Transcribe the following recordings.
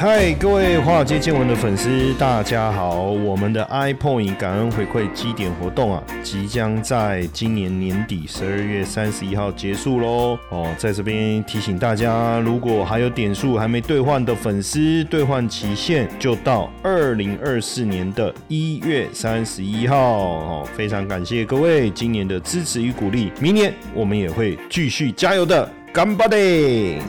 嗨，各位华尔街见闻的粉丝，大家好！我们的 iPoint 感恩回馈基点活动啊，即将在今年年底十二月三十一号结束喽。哦，在这边提醒大家，如果还有点数还没兑换的粉丝，兑换期限就到二零二四年的一月三十一号。哦，非常感谢各位今年的支持与鼓励，明年我们也会继续加油的，干巴爹！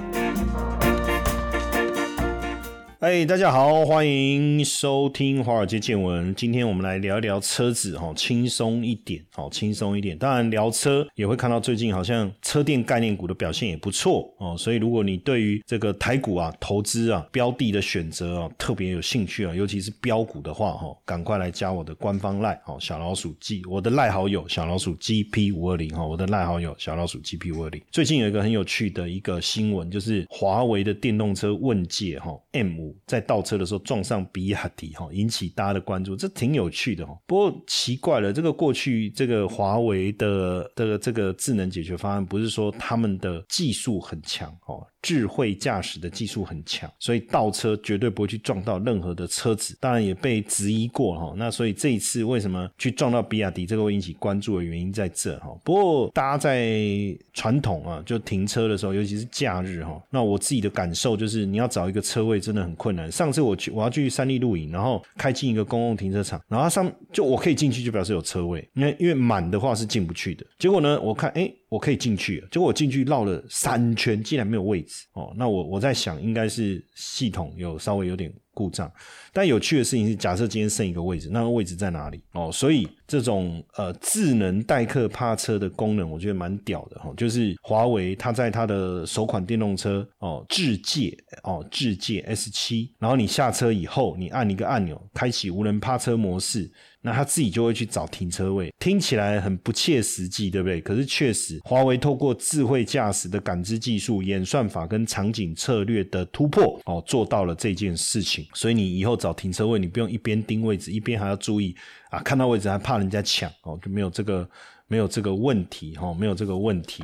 哎，大家好，欢迎收听华尔街见闻。今天我们来聊一聊车子，哈，轻松一点，好，轻松一点。当然，聊车也会看到最近好像车电概念股的表现也不错哦。所以，如果你对于这个台股啊投资啊标的的选择啊特别有兴趣啊，尤其是标股的话，哈，赶快来加我的官方赖，哦，小老鼠 G，我的赖好友小老鼠 GP 五二零，哈，我的赖好友小老鼠 GP 五二零。最近有一个很有趣的一个新闻，就是华为的电动车问界，哈，M 五。在倒车的时候撞上比亚迪哈，引起大家的关注，这挺有趣的哈。不过奇怪了，这个过去这个华为的的这个智能解决方案，不是说他们的技术很强哦。智慧驾驶的技术很强，所以倒车绝对不会去撞到任何的车子。当然也被质疑过哈。那所以这一次为什么去撞到比亚迪，这个会引起关注的原因在这哈。不过大家在传统啊，就停车的时候，尤其是假日哈，那我自己的感受就是，你要找一个车位真的很困难。上次我去我要去三立露营，然后开进一个公共停车场，然后上就我可以进去，就表示有车位。因为因为满的话是进不去的。结果呢，我看哎。我可以进去，结果我进去绕了三圈，竟然没有位置哦。那我我在想，应该是系统有稍微有点故障。但有趣的事情是，假设今天剩一个位置，那个位置在哪里？哦，所以这种呃智能代客趴车的功能，我觉得蛮屌的哈。就是华为它在它的首款电动车哦智界哦智界 S 七，然后你下车以后，你按一个按钮，开启无人趴车模式。那他自己就会去找停车位，听起来很不切实际，对不对？可是确实，华为透过智慧驾驶的感知技术、演算法跟场景策略的突破，哦，做到了这件事情。所以你以后找停车位，你不用一边盯位置，一边还要注意啊，看到位置还怕人家抢，哦，就没有这个没有这个问题，哈，没有这个问题。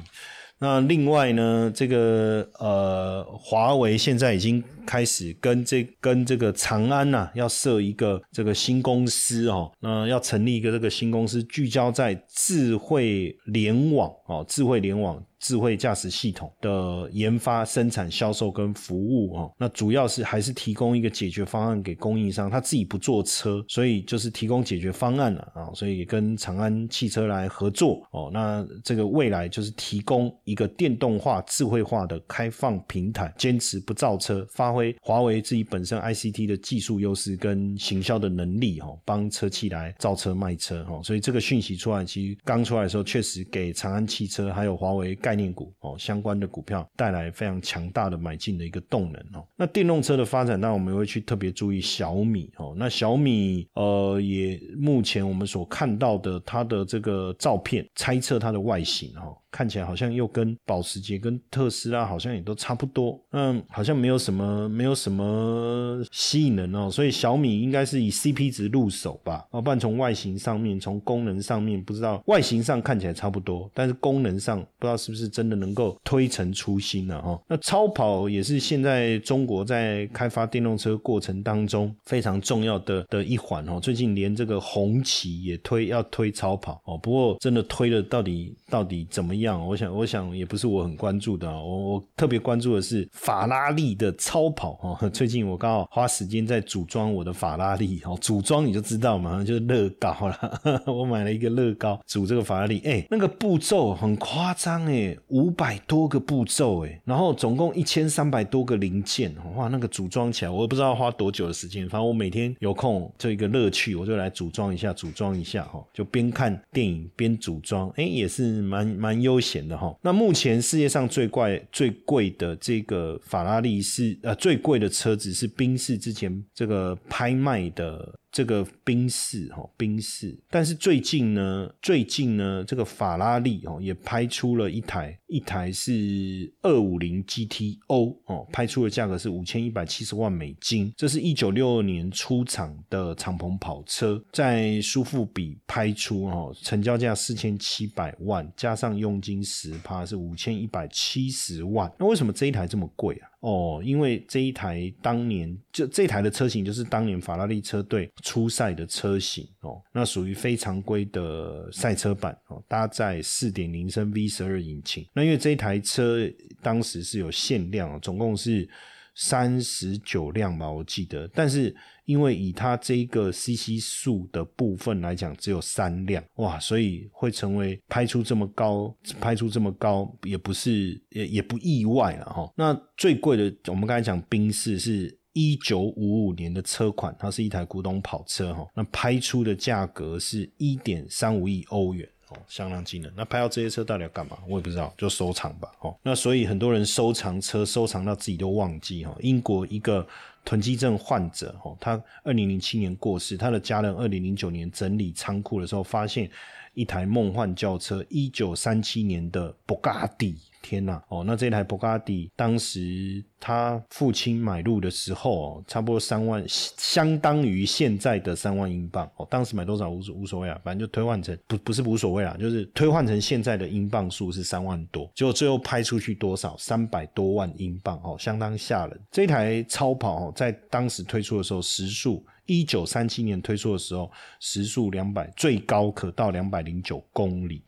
那另外呢，这个呃，华为现在已经开始跟这跟这个长安呐，要设一个这个新公司哦，那要成立一个这个新公司，聚焦在智慧联网哦，智慧联网。智慧驾驶系统的研发、生产、销售跟服务哦，那主要是还是提供一个解决方案给供应商，他自己不做车，所以就是提供解决方案了啊，所以跟长安汽车来合作哦。那这个未来就是提供一个电动化、智慧化的开放平台，坚持不造车，发挥华为自己本身 ICT 的技术优势跟行销的能力哦，帮车企来造车卖车哦。所以这个讯息出来，其实刚出来的时候，确实给长安汽车还有华为概。念股哦，相关的股票带来非常强大的买进的一个动能哦。那电动车的发展，那我们会去特别注意小米哦。那小米呃，也目前我们所看到的它的这个照片，猜测它的外形哈。看起来好像又跟保时捷、跟特斯拉好像也都差不多，嗯，好像没有什么没有什么吸引人哦，所以小米应该是以 CP 值入手吧，哦，不然从外形上面、从功能上面，不知道外形上看起来差不多，但是功能上不知道是不是真的能够推陈出新了哈。那超跑也是现在中国在开发电动车过程当中非常重要的的一环哦，最近连这个红旗也推要推超跑哦，不过真的推了到底到底怎么样？样，我想，我想也不是我很关注的。我我特别关注的是法拉利的超跑哈。最近我刚好花时间在组装我的法拉利哦，组装你就知道嘛，就是乐高了。我买了一个乐高组这个法拉利，哎，那个步骤很夸张哎，五百多个步骤哎，然后总共一千三百多个零件，哇，那个组装起来我也不知道花多久的时间。反正我每天有空就一个乐趣，我就来组装一下，组装一下哈，就边看电影边组装，哎，也是蛮蛮优。悠闲的哈，那目前世界上最贵最贵的这个法拉利是呃最贵的车子是宾士之前这个拍卖的。这个宾士哈，宾士，但是最近呢，最近呢，这个法拉利哦也拍出了一台，一台是二五零 GTO 哦，拍出的价格是五千一百七十万美金，这是一九六二年出厂的敞篷跑车，在苏富比拍出哦，成交价四千七百万，加上佣金十趴是五千一百七十万，那为什么这一台这么贵啊？哦，因为这一台当年就这台的车型就是当年法拉利车队初赛的车型哦，那属于非常规的赛车版哦，搭载四点零升 V 十二引擎。那因为这一台车当时是有限量，总共是三十九辆吧，我记得，但是。因为以它这一个 CC 数的部分来讲，只有三辆哇，所以会成为拍出这么高，拍出这么高也不是也也不意外了哈。那最贵的，我们刚才讲宾士是一九五五年的车款，它是一台古董跑车哈。那拍出的价格是一点三五亿欧元哦，相当惊人。那拍到这些车到底要干嘛？我也不知道，就收藏吧哦。那所以很多人收藏车，收藏到自己都忘记哈。英国一个。囤积症患者，哦，他二零零七年过世，他的家人二零零九年整理仓库的时候，发现一台梦幻轿车，一九三七年的布加迪。天呐，哦，那这台博加迪当时他父亲买入的时候哦，差不多三万，相当于现在的三万英镑哦。当时买多少无无所谓啊，反正就推换成不不是无所谓啊，就是推换成现在的英镑数是三万多，结果最后拍出去多少？三百多万英镑哦，相当吓人。这台超跑哦，在当时推出的时候时速，一九三七年推出的时候时速两百，最高可到两百零九公里。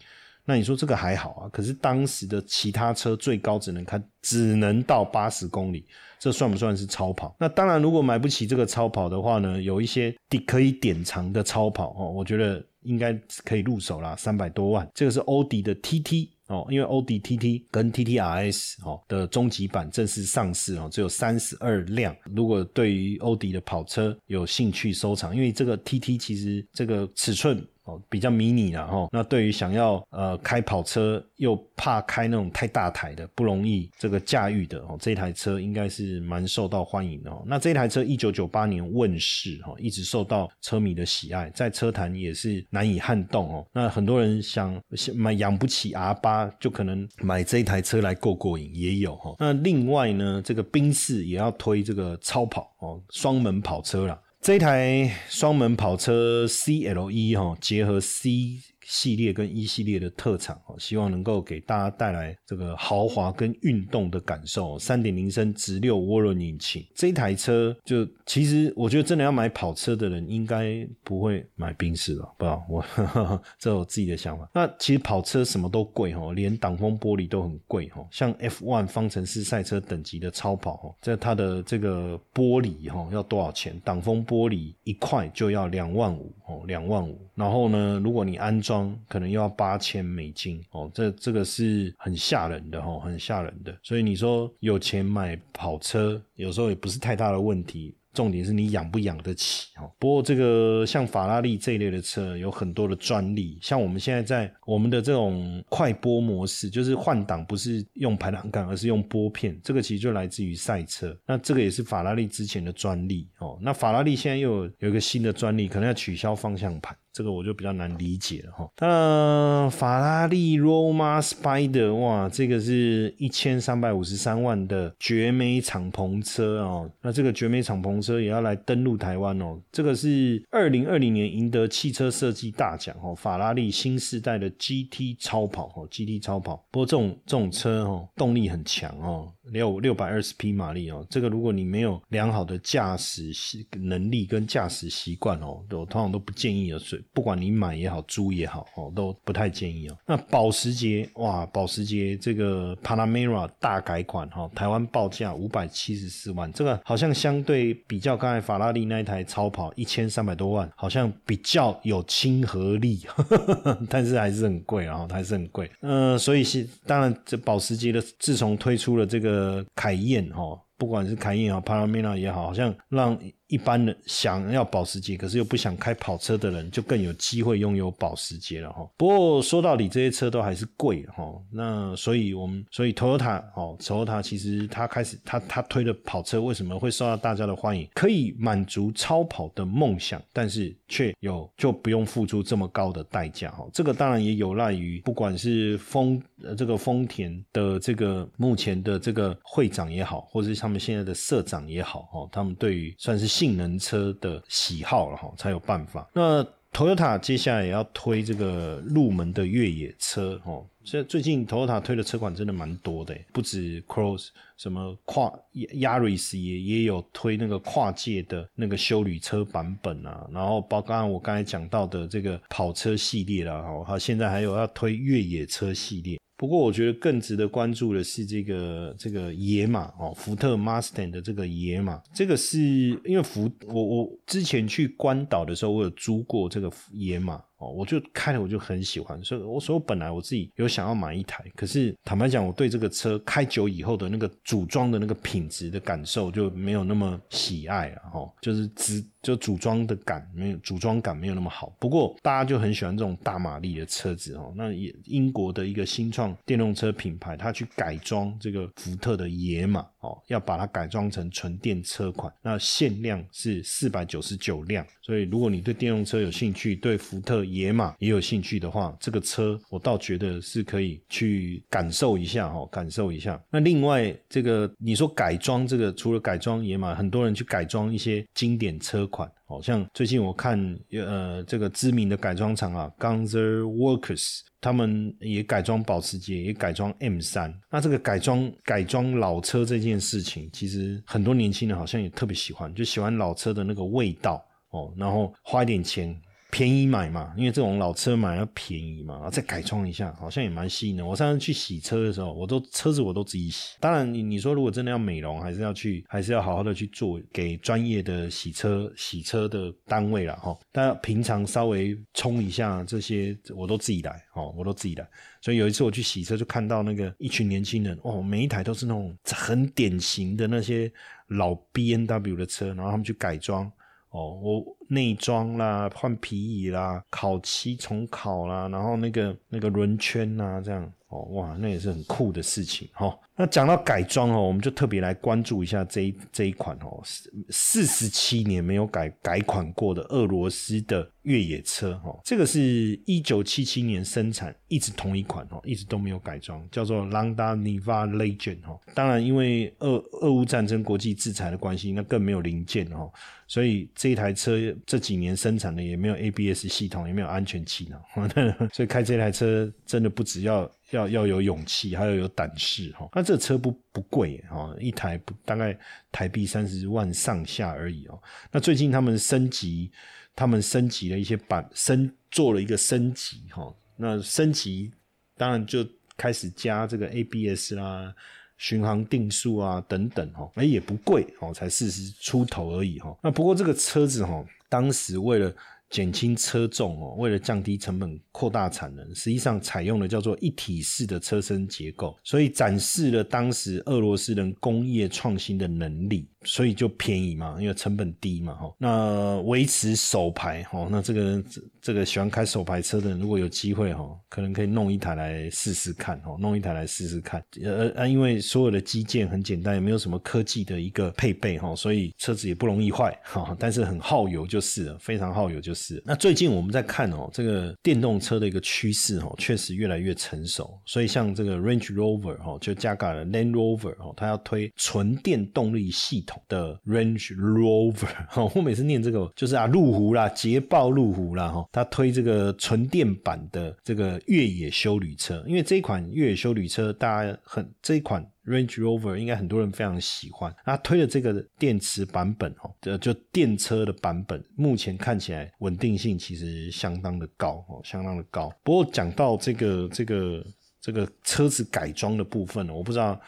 那你说这个还好啊？可是当时的其他车最高只能开，只能到八十公里，这算不算是超跑？那当然，如果买不起这个超跑的话呢，有一些可以典藏的超跑哦，我觉得应该可以入手啦，三百多万。这个是欧迪的 TT 哦，因为欧迪 TT 跟 TTRS 哦的终极版正式上市哦，只有三十二辆。如果对于欧迪的跑车有兴趣收藏，因为这个 TT 其实这个尺寸。哦，比较迷你了哈。那对于想要呃开跑车又怕开那种太大台的不容易这个驾驭的哦，这台车应该是蛮受到欢迎的哦。那这台车一九九八年问世哈，一直受到车迷的喜爱，在车坛也是难以撼动哦。那很多人想买养不起 R 八，就可能买这台车来过过瘾，也有哈。那另外呢，这个宾士也要推这个超跑哦，双门跑车了。这台双门跑车 C L E 哈，结合 C。系列跟一系列的特产哦，希望能够给大家带来这个豪华跟运动的感受。三点零升直六涡轮引擎，这台车就其实我觉得真的要买跑车的人应该不会买宾士了，不知道我 这我自己的想法。那其实跑车什么都贵哈，连挡风玻璃都很贵哈。像 F one 方程式赛车等级的超跑哈，在它的这个玻璃哈要多少钱？挡风玻璃一块就要两万五哦，两万五。然后呢，如果你安装可能又要八千美金哦，这这个是很吓人的哈，很吓人的。所以你说有钱买跑车，有时候也不是太大的问题。重点是你养不养得起哦。不过这个像法拉利这一类的车有很多的专利，像我们现在在我们的这种快播模式，就是换挡不是用排挡杆，而是用拨片，这个其实就来自于赛车。那这个也是法拉利之前的专利哦。那法拉利现在又有有一个新的专利，可能要取消方向盘。这个我就比较难理解了哈。那法拉利 Roma Spider，哇，这个是一千三百五十三万的绝美敞篷车哦。那这个绝美敞篷车也要来登陆台湾哦。这个是二零二零年赢得汽车设计大奖哦。法拉利新时代的 GT 超跑哦，GT 超跑。不过这种这种车哦，动力很强哦，六六百二十匹马力哦。这个如果你没有良好的驾驶习能力跟驾驶习惯哦，我通常都不建议有水不管你买也好，租也好，哦，都不太建议哦。那保时捷，哇，保时捷这个 Panamera 大改款，哈，台湾报价五百七十四万，这个好像相对比较刚才法拉利那一台超跑一千三百多万，好像比较有亲和力，但是还是很贵，然后还是很贵。嗯，所以是当然，这保时捷的自从推出了这个凯宴，哈，不管是凯宴也好，Panamera 也好，好像让。一般人想要保时捷，可是又不想开跑车的人，就更有机会拥有保时捷了哈。不过说到底，这些车都还是贵哈。那所以我们所以 Toyota 哦，Toyota 其实它开始它它推的跑车为什么会受到大家的欢迎？可以满足超跑的梦想，但是却有就不用付出这么高的代价哈。这个当然也有赖于不管是丰呃这个丰田的这个目前的这个会长也好，或者是他们现在的社长也好哦，他们对于算是。性能车的喜好了哈，才有办法。那 Toyota 接下来也要推这个入门的越野车哦。所以最近 Toyota 推的车款真的蛮多的，不止 Cross，什么跨 Yaris 也也有推那个跨界的那个修旅车版本啊。然后包括我刚才讲到的这个跑车系列啦，哈，它现在还有要推越野车系列。不过我觉得更值得关注的是这个这个野马哦，福特 Mustang 的这个野马，这个是因为福我我之前去关岛的时候，我有租过这个野马。哦，我就开了，我就很喜欢，所以我说本来我自己有想要买一台，可是坦白讲，我对这个车开久以后的那个组装的那个品质的感受就没有那么喜爱了，哈，就是只就组装的感没有组装感没有那么好。不过大家就很喜欢这种大马力的车子，哦，那也英国的一个新创电动车品牌，它去改装这个福特的野马，哦，要把它改装成纯电车款，那限量是四百九十九辆。所以如果你对电动车有兴趣，对福特野马也有兴趣的话，这个车我倒觉得是可以去感受一下哈，感受一下。那另外这个你说改装这个，除了改装野马，很多人去改装一些经典车款，好像最近我看呃这个知名的改装厂啊，Gunzer Workers，他们也改装保时捷，也改装 M 三。那这个改装改装老车这件事情，其实很多年轻人好像也特别喜欢，就喜欢老车的那个味道哦，然后花一点钱。便宜买嘛，因为这种老车买要便宜嘛，再改装一下，好像也蛮吸引的。我上次去洗车的时候，我都车子我都自己洗。当然，你你说如果真的要美容，还是要去，还是要好好的去做，给专业的洗车洗车的单位了哈。但平常稍微冲一下这些，我都自己来哦，我都自己来。所以有一次我去洗车，就看到那个一群年轻人哦，每一台都是那种很典型的那些老 B N W 的车，然后他们去改装。哦，我内装啦，换皮椅啦，烤漆重烤啦，然后那个那个轮圈呐，这样哦，哇，那也是很酷的事情哈。那讲到改装哦，我们就特别来关注一下这一这一款哦，四十七年没有改改款过的俄罗斯的越野车哈。这个是一九七七年生产，一直同一款哦，一直都没有改装，叫做 Landa Niva Legend 哈。当然，因为俄俄乌战争国际制裁的关系，那更没有零件哈。所以这一台车这几年生产的也没有 ABS 系统，也没有安全气囊，所以开这台车真的不只要要要有勇气，还要有胆识哈。那这车不不贵哈，一台不大概台币三十万上下而已哦。那最近他们升级，他们升级了一些版，升做了一个升级哈。那升级当然就开始加这个 ABS 啦。巡航定速啊，等等哈，哎也不贵哦，才四十出头而已哈。那不过这个车子哈，当时为了减轻车重哦，为了降低成本、扩大产能，实际上采用了叫做一体式的车身结构，所以展示了当时俄罗斯人工业创新的能力。所以就便宜嘛，因为成本低嘛，哈。那维持手排，哈，那这个这个喜欢开手排车的人，如果有机会，哈，可能可以弄一台来试试看，哈，弄一台来试试看。呃呃，因为所有的基建很简单，也没有什么科技的一个配备，哈，所以车子也不容易坏，哈。但是很耗油就是了，非常耗油就是。那最近我们在看哦，这个电动车的一个趋势，哈，确实越来越成熟。所以像这个 Range Rover，哈，就加盖了 Land Rover，哈，它要推纯电动力系统。的 Range Rover，哈，我每次念这个就是啊，路虎啦，捷豹路虎啦，哈，它推这个纯电版的这个越野修旅车，因为这一款越野修旅车大家很这一款 Range Rover 应该很多人非常喜欢，它推的这个电池版本哦，呃，就电车的版本，目前看起来稳定性其实相当的高哦，相当的高。不过讲到这个这个这个车子改装的部分，我不知道。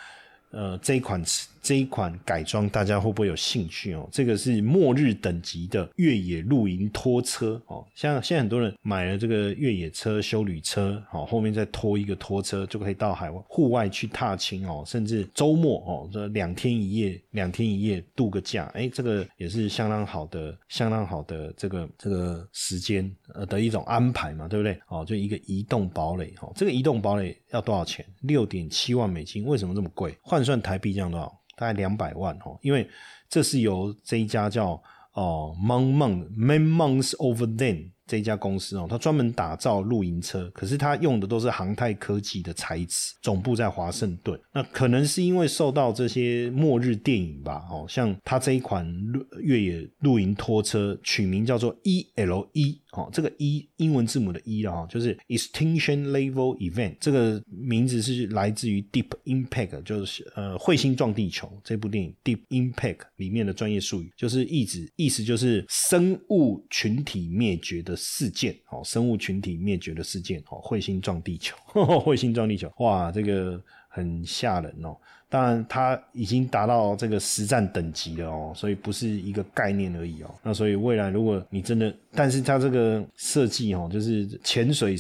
呃，这一款这一款改装，大家会不会有兴趣哦？这个是末日等级的越野露营拖车哦。像现在很多人买了这个越野车、修旅车，好，后面再拖一个拖车，就可以到海外户外去踏青哦。甚至周末哦，这两天一夜、两天一夜度个假，哎，这个也是相当好的、相当好的这个这个时间呃的一种安排嘛，对不对？哦，就一个移动堡垒哦，这个移动堡垒要多少钱？六点七万美金，为什么这么贵？换算台币这样多少？大概两百万哦，因为这是由这一家叫哦 Mon Mon Man Months Over Then。这家公司哦，它专门打造露营车，可是它用的都是航太科技的材质，总部在华盛顿。那可能是因为受到这些末日电影吧，哦，像它这一款越野露营拖车取名叫做 E L E 哦，这个 E 英文字母的 E 了哈，就是 Extinction Level Event 这个名字是来自于 Deep Impact，就是呃彗星撞地球这部电影 Deep Impact 里面的专业术语，就是意指意思就是生物群体灭绝的事件，哦，生物群体灭绝的事件，哦，彗星撞地球，彗星撞地球，哇，这个很吓人哦。当然，它已经达到这个实战等级了哦，所以不是一个概念而已哦。那所以未来如果你真的，但是它这个设计哦，就是潜水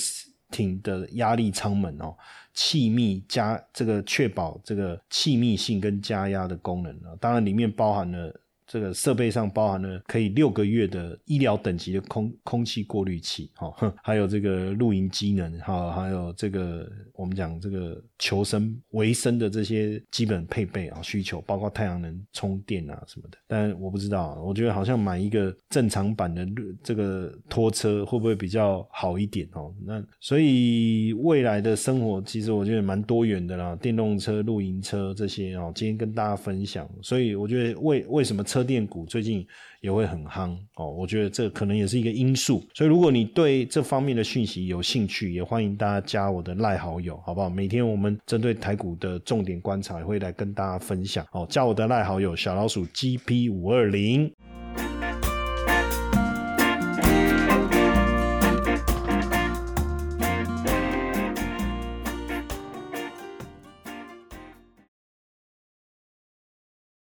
艇的压力舱门哦，气密加这个确保这个气密性跟加压的功能啊，当然里面包含了。这个设备上包含了可以六个月的医疗等级的空空气过滤器，哈，还有这个露营机能，哈，还有这个我们讲这个求生维生的这些基本配备啊需求，包括太阳能充电啊什么的。但我不知道，我觉得好像买一个正常版的这个拖车会不会比较好一点哦？那所以未来的生活其实我觉得蛮多元的啦，电动车、露营车这些哦，今天跟大家分享。所以我觉得为为什么车车电股最近也会很夯哦，我觉得这可能也是一个因素。所以如果你对这方面的讯息有兴趣，也欢迎大家加我的赖好友，好不好？每天我们针对台股的重点观察也会来跟大家分享哦。加我的赖好友小老鼠 GP 五二零。